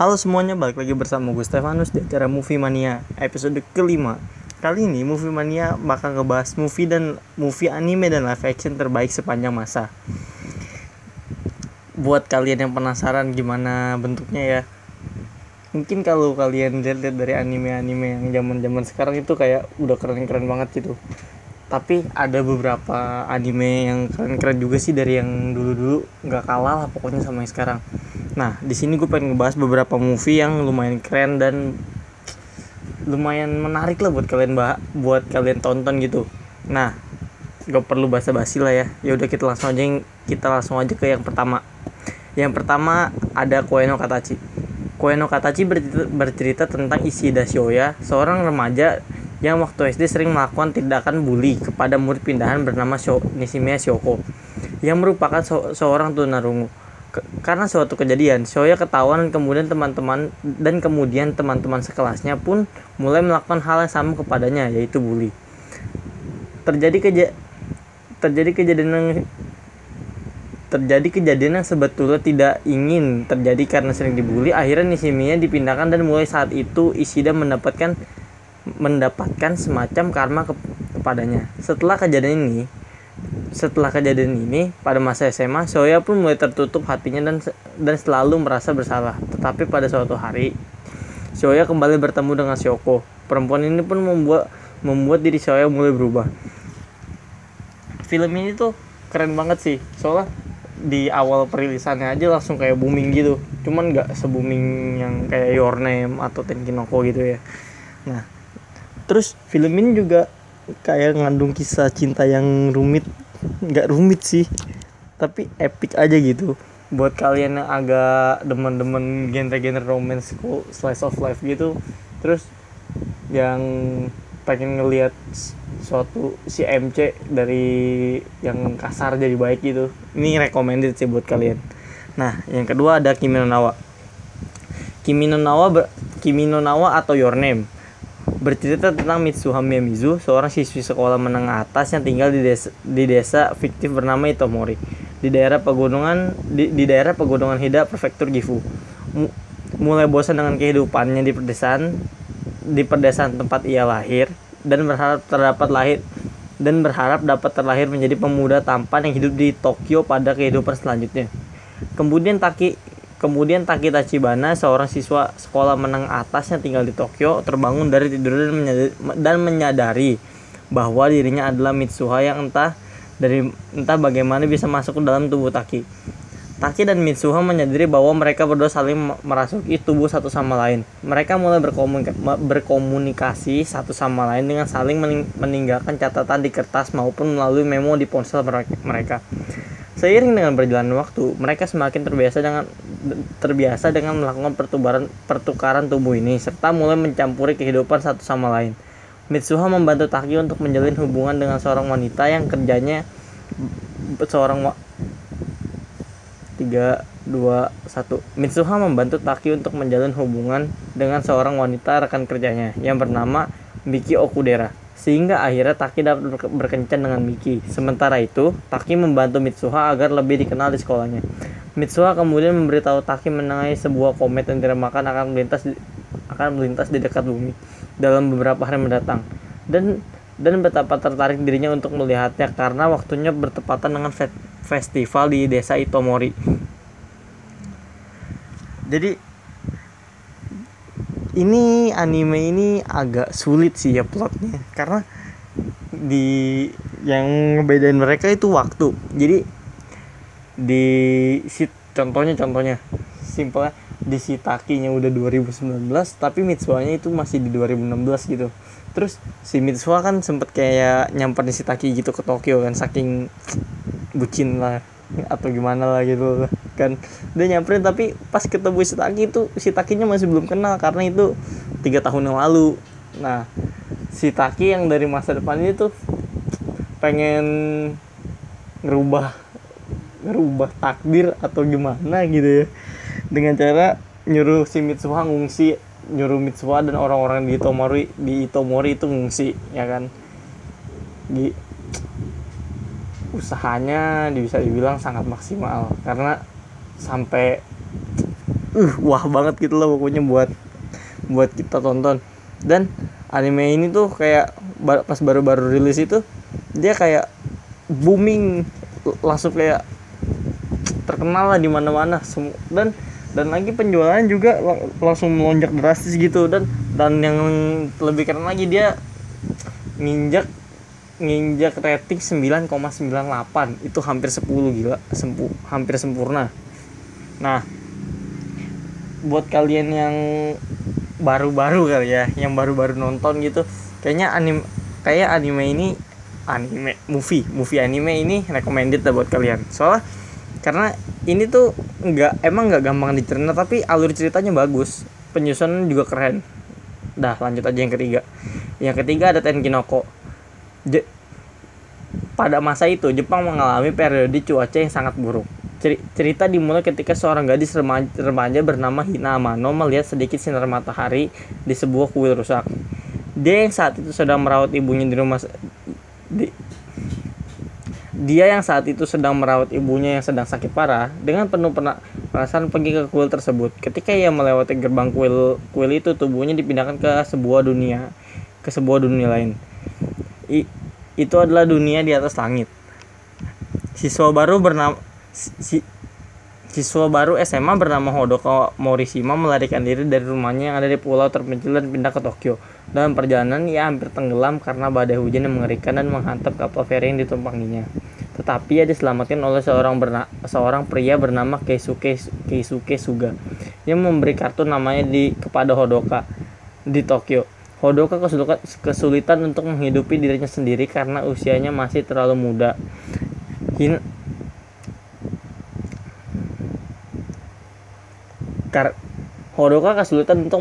Halo semuanya, balik lagi bersama gue Stefanus di acara Movie Mania episode kelima. Kali ini Movie Mania bakal ngebahas movie dan movie anime dan live action terbaik sepanjang masa. Buat kalian yang penasaran gimana bentuknya ya Mungkin kalau kalian lihat dari anime-anime yang zaman-zaman sekarang itu kayak udah keren-keren banget gitu tapi ada beberapa anime yang keren-keren juga sih dari yang dulu-dulu nggak kalah lah pokoknya sama yang sekarang Nah, di sini gue pengen ngebahas beberapa movie yang lumayan keren dan lumayan menarik lah buat kalian bah buat kalian tonton gitu. Nah, gak perlu basa-basi lah ya. Ya udah kita langsung aja kita langsung aja ke yang pertama. Yang pertama ada Koeno Katachi. Koeno Katachi bercerita, bercerita tentang Ishida Shoya, seorang remaja yang waktu SD sering melakukan tindakan bully kepada murid pindahan bernama Sho, Nishimiya Shoko yang merupakan so, seorang tunarungu karena suatu kejadian, Shoya ketahuan dan kemudian teman-teman dan kemudian teman-teman sekelasnya pun mulai melakukan hal yang sama kepadanya yaitu bully. Terjadi keja terjadi kejadian yang terjadi kejadian yang sebetulnya tidak ingin terjadi karena sering dibully akhirnya Nishimiya dipindahkan dan mulai saat itu Ishida mendapatkan mendapatkan semacam karma ke, kepadanya setelah kejadian ini setelah kejadian ini, pada masa SMA, Soya pun mulai tertutup hatinya dan dan selalu merasa bersalah. Tetapi pada suatu hari, Soya kembali bertemu dengan Shoko. Perempuan ini pun membuat membuat diri Soya mulai berubah. Film ini tuh keren banget sih, soalnya di awal perilisannya aja langsung kayak booming gitu. Cuman nggak se booming yang kayak Your Name atau Tenkinoko gitu ya. Nah, terus film ini juga kayak ngandung kisah cinta yang rumit. Nggak rumit sih tapi epic aja gitu. Buat kalian yang agak demen-demen genre-genre romance slice of life gitu. Terus yang pengen ngelihat suatu si MC dari yang kasar jadi baik gitu. Ini recommended sih buat kalian. Nah yang kedua ada Kimi no Nawa. Kimi no Nawa Kimi no Nawa atau Your Name bercerita tentang Mitsuha Miyamizu, seorang siswi sekolah menengah atas yang tinggal di desa, di desa fiktif bernama Itomori, di daerah pegunungan di, di daerah pegunungan Hida, prefektur Gifu. mulai bosan dengan kehidupannya di pedesaan di pedesaan tempat ia lahir dan berharap terdapat lahir dan berharap dapat terlahir menjadi pemuda tampan yang hidup di Tokyo pada kehidupan selanjutnya. Kemudian Taki Kemudian Taki Tachibana, seorang siswa sekolah menengah atas yang tinggal di Tokyo, terbangun dari tidur dan menyadari, dan menyadari bahwa dirinya adalah Mitsuha yang entah dari entah bagaimana bisa masuk ke dalam tubuh Taki. Taki dan Mitsuha menyadari bahwa mereka berdua saling merasuki tubuh satu sama lain. Mereka mulai berkomunikasi satu sama lain dengan saling meninggalkan catatan di kertas maupun melalui memo di ponsel mereka. Seiring dengan berjalannya waktu, mereka semakin terbiasa dengan terbiasa dengan melakukan pertukaran pertukaran tubuh ini serta mulai mencampuri kehidupan satu sama lain. Mitsuha membantu Taki untuk menjalin hubungan dengan seorang wanita yang kerjanya seorang tiga dua satu Mitsuha membantu Taki untuk menjalin hubungan dengan seorang wanita rekan kerjanya yang bernama Miki Okudera sehingga akhirnya Taki dapat berkencan dengan Miki. Sementara itu, Taki membantu Mitsuha agar lebih dikenal di sekolahnya. Mitsuha kemudian memberitahu Taki mengenai sebuah komet yang diremakan akan melintas di, akan melintas di dekat bumi dalam beberapa hari mendatang. Dan dan betapa tertarik dirinya untuk melihatnya karena waktunya bertepatan dengan festival di desa Itomori. Jadi ini anime ini agak sulit sih ya plotnya. Karena di yang ngebedain mereka itu waktu. Jadi di si contohnya contohnya. Simpelnya di si Takinya udah 2019 tapi Mitsuha-nya itu masih di 2016 gitu. Terus si Mitsuha kan sempet kayak nyamperin si Taki gitu ke Tokyo kan saking bucin lah atau gimana lah gitu. Kan dia nyamperin tapi pas ketemu si Taki itu si Takinya masih belum kenal karena itu tiga tahun yang lalu. Nah si Taki yang dari masa depan itu pengen ngerubah ngerubah takdir atau gimana gitu ya. Dengan cara nyuruh si Mitsuha ngungsi nyuruh Mitsuha dan orang-orang di Itomori di Itomori itu ngungsi ya kan usahanya bisa dibilang sangat maksimal. Karena sampai uh wah banget gitu loh pokoknya buat buat kita tonton. Dan anime ini tuh kayak pas baru-baru rilis itu dia kayak booming langsung kayak terkenal lah di mana-mana. Dan dan lagi penjualan juga langsung melonjak drastis gitu. Dan dan yang lebih keren lagi dia nginjak nginjak rating 9,98 itu hampir 10 gila. Sempu, hampir sempurna. Nah buat kalian yang baru-baru kali ya yang baru-baru nonton gitu kayaknya anime kayak anime ini anime movie movie anime ini recommended lah buat kalian. Soalnya karena ini tuh nggak emang nggak gampang dicerna tapi alur ceritanya bagus. Penyusunan juga keren. Dah lanjut aja yang ketiga. Yang ketiga ada Tenkinoko Je pada masa itu Jepang mengalami periode cuaca yang sangat buruk cerita dimulai ketika seorang gadis remaja, bernama Hina Amano melihat sedikit sinar matahari di sebuah kuil rusak dia yang saat itu sedang merawat ibunya di rumah di, dia yang saat itu sedang merawat ibunya yang sedang sakit parah dengan penuh perasaan pergi ke kuil tersebut. Ketika ia melewati gerbang kuil kuil itu, tubuhnya dipindahkan ke sebuah dunia, ke sebuah dunia lain. Itu adalah dunia di atas langit. Siswa baru bernama si, siswa baru SMA bernama Hodoko Morishima melarikan diri dari rumahnya yang ada di pulau terpencil dan pindah ke Tokyo. Dalam perjalanan ia hampir tenggelam karena badai hujan yang mengerikan dan menghantam kapal feri yang ditumpanginya. Tetapi ia diselamatkan oleh seorang berna seorang pria bernama Keisuke Keisuke Suga yang memberi kartu namanya di kepada Hodoka di Tokyo. Hodoka kesulitan untuk menghidupi dirinya sendiri karena usianya masih terlalu muda. Hin Kar Hodoka kesulitan untuk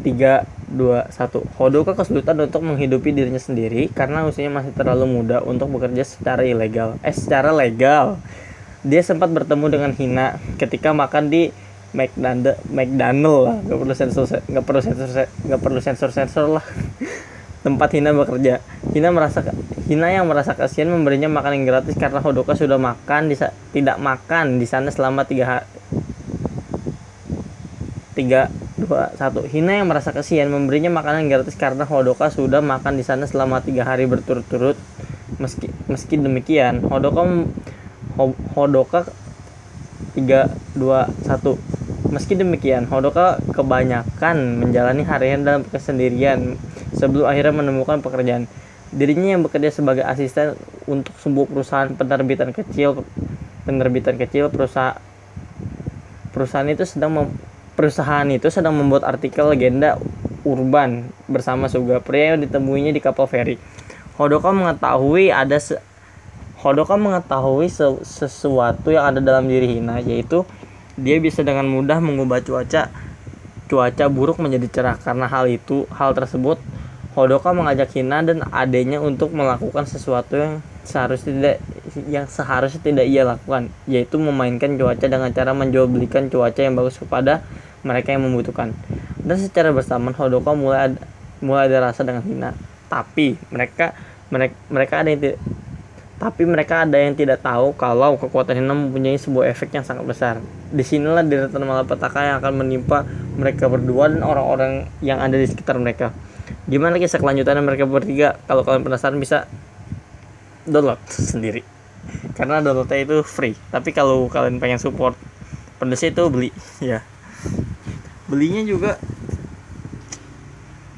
tiga dua satu. Hodoka kesulitan untuk menghidupi dirinya sendiri karena usianya masih terlalu muda untuk bekerja secara ilegal. Eh secara legal. Dia sempat bertemu dengan Hina ketika makan di McDonald McDonald lah. Nggak perlu sensor nggak perlu sensor nggak perlu sensor sensor lah. Tempat Hina bekerja. Hina merasa Hina yang merasa kasihan memberinya makanan gratis karena Hodoka sudah makan di tidak makan di sana selama tiga hari tiga dua satu. Hina yang merasa kasihan memberinya makanan gratis karena Hodoka sudah makan di sana selama tiga hari berturut-turut. Meski meski demikian Hodoka Hodoka tiga dua satu meski demikian Hodoka kebanyakan menjalani harian dalam kesendirian sebelum akhirnya menemukan pekerjaan dirinya yang bekerja sebagai asisten untuk sebuah perusahaan penerbitan kecil penerbitan kecil perusahaan perusahaan itu sedang perusahaan itu sedang membuat artikel legenda urban bersama Suga pria yang ditemuinya di kapal feri. Hodoka mengetahui ada se Hodoka mengetahui se sesuatu yang ada dalam diri Hina yaitu dia bisa dengan mudah mengubah cuaca cuaca buruk menjadi cerah karena hal itu hal tersebut Hodoka mengajak Hina dan adanya untuk melakukan sesuatu yang seharusnya tidak yang seharusnya tidak ia lakukan yaitu memainkan cuaca dengan cara menjual belikan cuaca yang bagus kepada mereka yang membutuhkan. Dan secara bersamaan Hodoka mulai ada, mulai ada rasa dengan Hina. Tapi mereka mereka mereka ada yang tapi mereka ada yang tidak tahu kalau kekuatan Hina mempunyai sebuah efek yang sangat besar. Di sinilah deretan malapetaka yang akan menimpa mereka berdua dan orang-orang yang ada di sekitar mereka. Gimana kisah kelanjutannya mereka bertiga? Kalau kalian penasaran bisa download sendiri. Karena downloadnya itu free. Tapi kalau kalian pengen support pedesnya itu beli ya belinya juga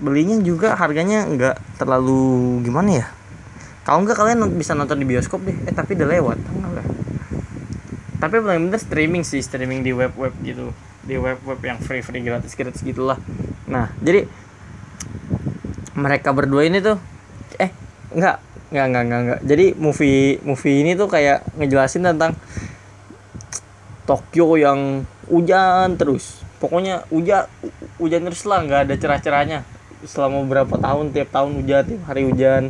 belinya juga harganya nggak terlalu gimana ya kalau nggak kalian bisa nonton di bioskop deh. Eh tapi udah lewat tapi paling bener streaming sih streaming di web web gitu. Di web web yang free free gratis gratis gitulah. Nah jadi mereka berdua ini tuh eh nggak nggak nggak nggak nggak. Jadi movie movie ini tuh kayak ngejelasin tentang Tokyo yang hujan terus. Pokoknya hujan hujan terus lah nggak ada cerah-cerahnya. Selama beberapa tahun tiap tahun hujan tiap hari hujan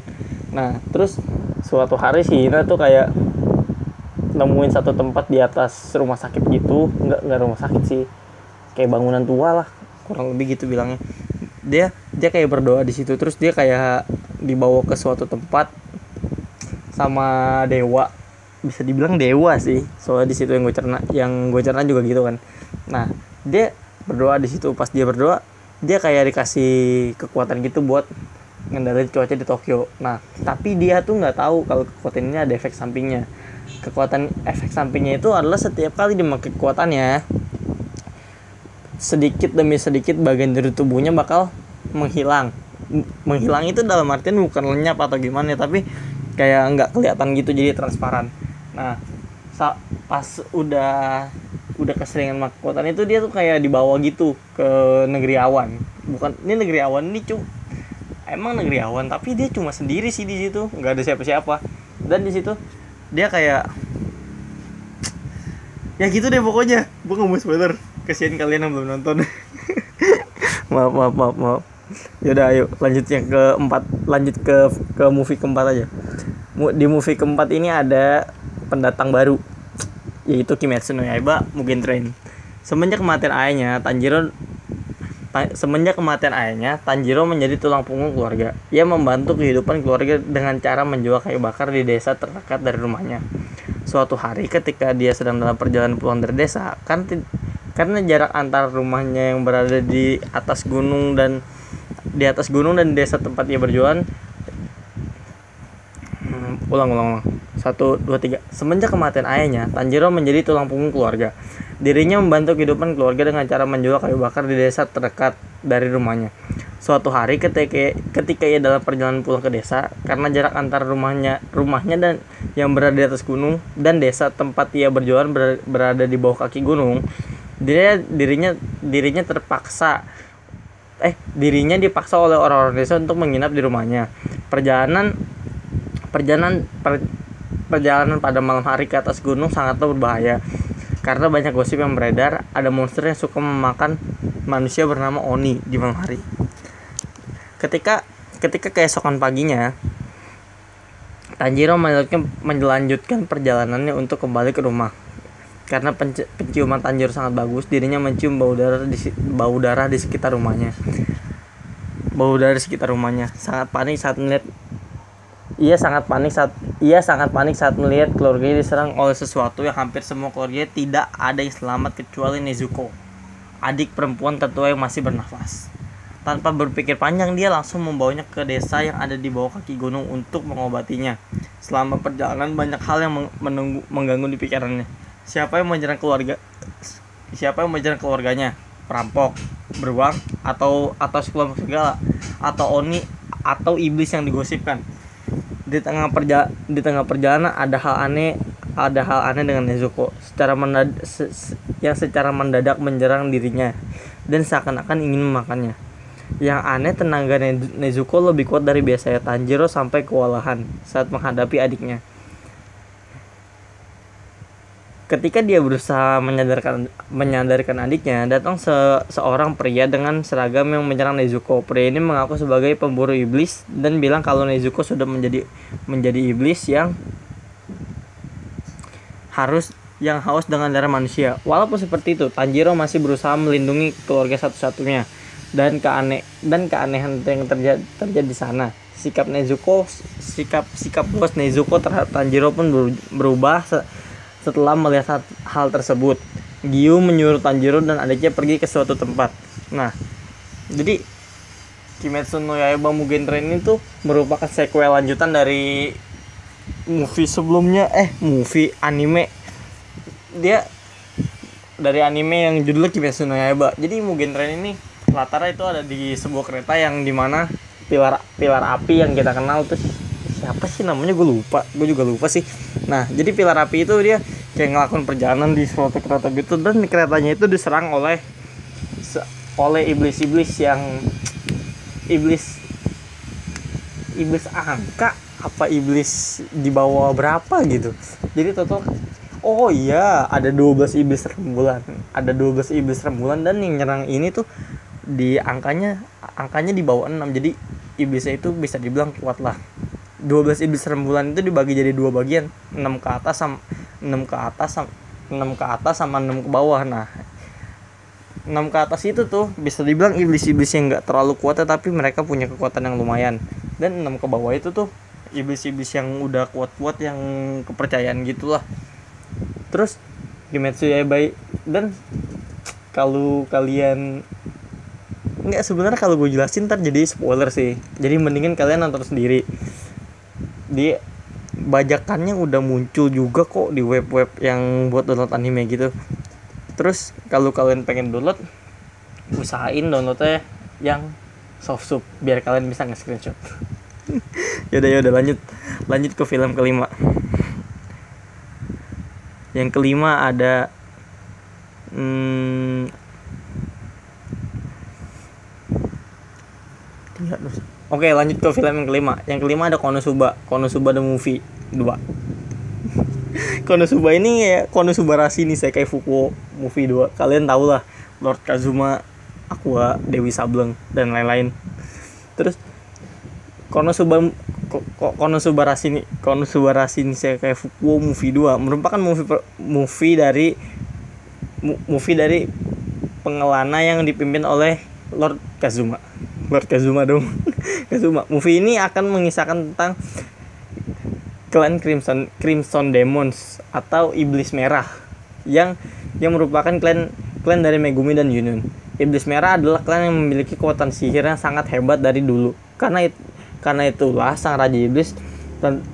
nah terus suatu hari si Hina tuh kayak nemuin satu tempat di atas rumah sakit gitu. Nggak nggak rumah sakit sih. Kayak bangunan tua lah kurang lebih gitu bilangnya. Dia dia kayak berdoa di situ. Terus dia kayak dibawa ke suatu tempat sama dewa. Bisa dibilang dewa sih. Soalnya di situ yang gue cerna yang gue cerna juga gitu kan. Nah dia berdoa di situ. Pas dia berdoa dia kayak dikasih kekuatan gitu buat ngendalin cuaca di Tokyo. Nah tapi dia tuh nggak tahu kalau kekuatan ini ada efek sampingnya. Kekuatan efek sampingnya itu adalah setiap kali dimakai kekuatannya sedikit demi sedikit bagian dari tubuhnya bakal menghilang. Menghilang itu dalam artian bukan lenyap atau gimana tapi kayak nggak kelihatan gitu jadi transparan. Nah pas udah udah keseringan makotan itu dia tuh kayak dibawa gitu ke negeri awan. Bukan ini negeri awan ini cu emang negeri awan tapi dia cuma sendiri sih di situ. Nggak ada siapa-siapa. Dan di situ dia kayak ya gitu deh pokoknya. Gue nggak mau spoiler. Kesian kalian yang belum nonton. Maaf maaf maaf maaf. Yaudah ayo lanjut yang keempat. Lanjut ke ke movie keempat aja. Di movie keempat ini ada pendatang baru. Yaitu Kimetsu no Yaiba Mugen Train. Semenjak kematian ayahnya, Tanjiro ta, semenjak kematian ayahnya, Tanjiro menjadi tulang punggung keluarga. Ia membantu kehidupan keluarga dengan cara menjual kayu bakar di desa terdekat dari rumahnya. Suatu hari ketika dia sedang dalam perjalanan pulang dari desa, kan karena jarak antar rumahnya yang berada di atas gunung dan di atas gunung dan desa tempat ia berjualan hmm, ulang ulang ulang satu dua tiga semenjak kematian ayahnya Tanjiro menjadi tulang punggung keluarga dirinya membantu kehidupan keluarga dengan cara menjual kayu bakar di desa terdekat dari rumahnya. Suatu hari ketika ketika ia dalam perjalanan pulang ke desa karena jarak antara rumahnya rumahnya dan yang berada di atas gunung dan desa tempat ia berjualan berada di bawah kaki gunung dirinya dirinya dirinya terpaksa eh dirinya dipaksa oleh orang-orang desa untuk menginap di rumahnya. Perjalanan perjalanan per, perjalanan pada malam hari ke atas gunung sangatlah berbahaya karena banyak gosip yang beredar ada monster yang suka memakan manusia bernama Oni di malam hari. Ketika ketika keesokan paginya Tanjiro melanjutkan, perjalanannya untuk kembali ke rumah. Karena penciuman Tanjiro sangat bagus, dirinya mencium bau darah di bau darah di sekitar rumahnya. Bau darah di sekitar rumahnya. Sangat panik saat melihat ia sangat panik saat ia sangat panik saat melihat keluarganya diserang oleh sesuatu yang hampir semua keluarga tidak ada yang selamat kecuali Nezuko, adik perempuan tertua yang masih bernafas. Tanpa berpikir panjang, dia langsung membawanya ke desa yang ada di bawah kaki gunung untuk mengobatinya. Selama perjalanan, banyak hal yang menunggu, mengganggu di pikirannya. Siapa yang menyerang keluarga? Siapa yang menyerang keluarganya? Perampok, beruang, atau atau sekelompok segala, atau oni, atau iblis yang digosipkan di tengah perja di tengah perjalanan ada hal aneh ada hal aneh dengan Nezuko secara mendadak se, yang secara mendadak menyerang dirinya dan seakan-akan ingin memakannya. Yang aneh tenaga Nezuko lebih kuat dari biasanya Tanjiro sampai kewalahan saat menghadapi adiknya. Ketika dia berusaha menyadarkan menyadarkan adiknya, datang se seorang pria dengan seragam yang menyerang Nezuko. Pria ini mengaku sebagai pemburu iblis dan bilang kalau Nezuko sudah menjadi menjadi iblis yang harus yang haus dengan darah manusia. Walaupun seperti itu, Tanjiro masih berusaha melindungi keluarga satu-satunya dan keaneh dan keanehan yang terjadi terjadi di sana. Sikap Nezuko, sikap sikap bos Nezuko terhadap Tanjiro pun berubah setelah melihat hal tersebut, Giyu menyuruh Tanjiro dan adiknya pergi ke suatu tempat. Nah, jadi Kimetsu no Yaiba Mugen Train ini tuh merupakan sequel lanjutan dari movie sebelumnya. Eh movie anime. Dia dari anime yang judulnya Kimetsu no Yaiba. Jadi Mugen Train ini latarnya itu ada di sebuah kereta yang di mana pilar pilar api yang kita kenal tuh siapa sih namanya? Gue lupa. Gue juga lupa sih. Nah jadi pilar api itu dia kayak ngelakuin perjalanan di suatu kereta gitu. Dan keretanya itu diserang oleh oleh iblis-iblis yang iblis iblis angka. Apa iblis di bawah berapa gitu. Jadi total oh iya ada 12 iblis rembulan. Ada 12 iblis rembulan dan yang nyerang ini tuh di angkanya angkanya di bawah 6 jadi iblisnya itu bisa dibilang kuat lah 12 iblis rembulan itu dibagi jadi dua bagian. 6 ke atas sama 6 ke atas sama 6 ke atas sama 6 ke bawah. Nah 6 ke atas itu tuh bisa dibilang iblis-iblis yang nggak terlalu kuat tapi mereka punya kekuatan yang lumayan. Dan 6 ke bawah itu tuh iblis-iblis yang udah kuat-kuat yang kepercayaan gitulah. Terus Kimetsu baik dan kalau kalian nggak sebenarnya kalau gue jelasin ntar jadi spoiler sih. Jadi mendingan kalian nonton sendiri di bajakannya udah muncul juga kok di web-web yang buat download anime gitu. Terus kalau kalian pengen download usahain downloadnya yang soft sub biar kalian bisa nge-screenshot. Yaudah yaudah lanjut. Lanjut ke film kelima. Yang kelima ada hmm, Oke lanjut ke film yang kelima. Yang kelima ada Konosuba. Konosuba the movie. 2 Konosuba ini ya Konosuba Rashi nih kayak Fukuo movie 2 Kalian tau lah Lord Kazuma Aqua Dewi Sableng dan lain-lain. Terus Konosuba Konosuba Rashi ini Konosuba ini saya kayak Fukuo movie 2 merupakan movie movie dari movie dari pengelana yang dipimpin oleh Lord Kazuma. Lord Kazuma dong Kazuma. Movie ini akan mengisahkan tentang klan Crimson Crimson Demons atau Iblis Merah yang yang merupakan klan klan dari Megumi dan Yunun. Iblis Merah adalah klan yang memiliki kekuatan sihir yang sangat hebat dari dulu. Karena it, karena itulah sang raja iblis dan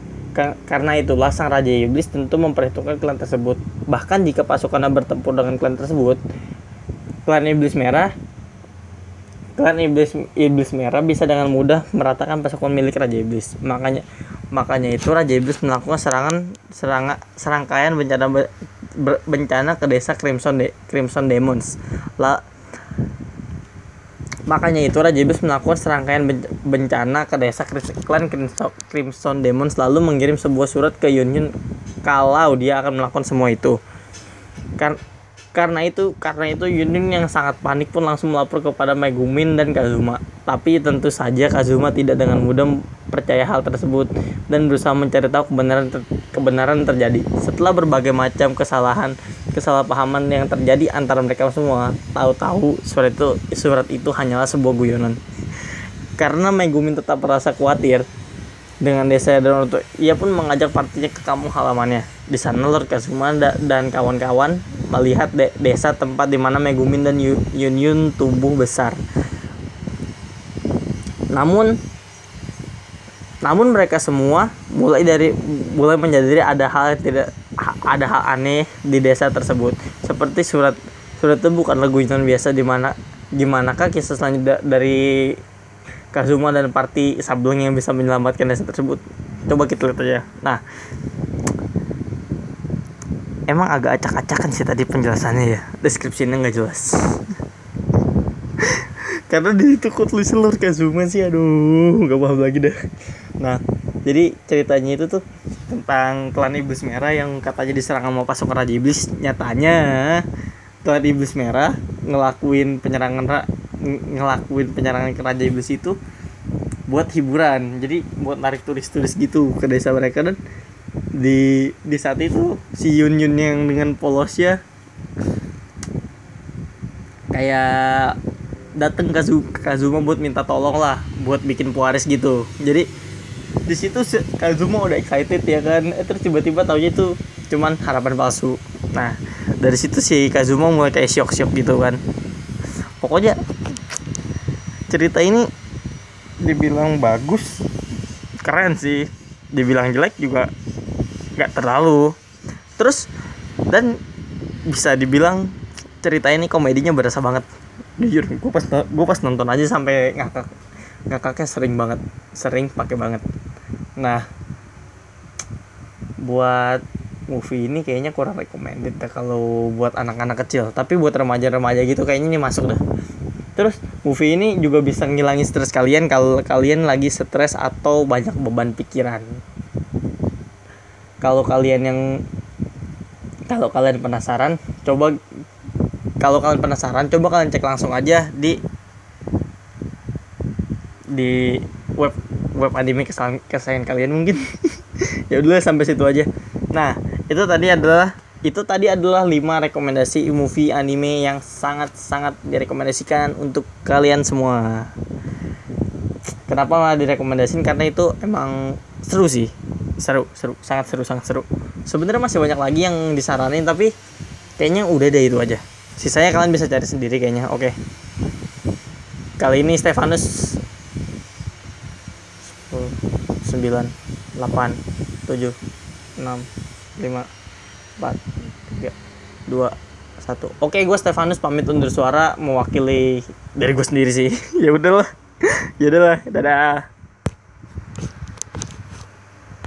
karena itulah sang raja iblis tentu memperhitungkan klan tersebut. Bahkan jika pasukannya bertempur dengan klan tersebut, klan iblis merah klan iblis iblis merah bisa dengan mudah meratakan pasukan milik raja iblis. Makanya makanya itu raja iblis melakukan serangan serang serangkaian bencana be, bencana ke desa crimson de, crimson demons. Lah makanya itu raja iblis melakukan serangkaian bencana ke desa klan crimson demons lalu mengirim sebuah surat ke Yun. Kalau dia akan melakukan semua itu. Kan karena itu karena itu Yunin yang sangat panik pun langsung melapor kepada Megumin dan Kazuma. Tapi tentu saja Kazuma tidak dengan mudah percaya hal tersebut dan berusaha mencari tahu kebenaran ter kebenaran terjadi. Setelah berbagai macam kesalahan, kesalahpahaman yang terjadi antara mereka semua, tahu-tahu surat itu surat itu hanyalah sebuah guyonan. Karena Megumin tetap merasa khawatir dengan desa untuk ia pun mengajak partinya ke kampung halamannya. Di sana Lord Kazuma dan kawan-kawan melihat de desa tempat di mana Megumin dan Yun Yun tumbuh besar. Namun namun mereka semua mulai dari mulai menyadari ada hal yang tidak ada hal aneh di desa tersebut. Seperti surat surat itu bukanlah guyonan biasa di mana gimana kah kisah selanjutnya dari Kazuma dan party Sableng yang bisa menyelamatkan desa tersebut. Coba kita lihat aja. Nah emang agak acak-acakan sih tadi penjelasannya ya. Deskripsinya nggak jelas. Karena di itu tulisan Lord Kazuma sih aduh nggak paham lagi dah. Nah jadi ceritanya itu tuh tentang klan iblis merah yang katanya diserang sama pasukan raja iblis. Nyatanya klan iblis merah ngelakuin penyerangan ngelakuin penyerangan ke Raja Iblis itu buat hiburan. Jadi buat narik turis-turis gitu ke desa mereka. Dan di di saat itu si Yun Yun yang dengan polosnya kayak dateng ke Kazuma buat minta tolong lah buat bikin puaris gitu. Jadi di situ Kazuma udah excited ya kan? Eh, terus tiba-tiba taunya itu cuman harapan palsu. Nah dari situ si Kazuma mulai kayak syok-syok gitu kan. Pokoknya cerita ini dibilang bagus. Keren sih. Dibilang jelek juga nggak terlalu. Terus dan bisa dibilang cerita ini komedinya berasa banget. Jujur gue pas gue pas nonton aja sampai ngakak ngakaknya sering banget sering pakai banget. Nah buat movie ini kayaknya kurang recommended kalau buat anak-anak kecil. Tapi buat remaja-remaja gitu kayaknya ini masuk dah terus movie ini juga bisa ngilangin stres kalian kalau kalian lagi stres atau banyak beban pikiran. Kalau kalian yang kalau kalian penasaran coba kalau kalian penasaran coba kalian cek langsung aja di di web web anime kesayangan kalian mungkin. Ya udah sampai situ aja. Nah itu tadi adalah itu tadi adalah 5 rekomendasi movie anime yang sangat-sangat direkomendasikan untuk kalian semua. Kenapa malah direkomendasikan? Karena itu emang seru sih. Seru, seru, sangat seru, sangat seru. Sebenarnya masih banyak lagi yang disaranin tapi kayaknya udah deh itu aja. sisanya kalian bisa cari sendiri kayaknya oke kali ini Stefanus 10 9 8 7 6 5 4 3 2 satu. Oke gue Stefanus pamit undur suara mewakili dari gue sendiri sih. Ya udahlah. Ya udahlah dadah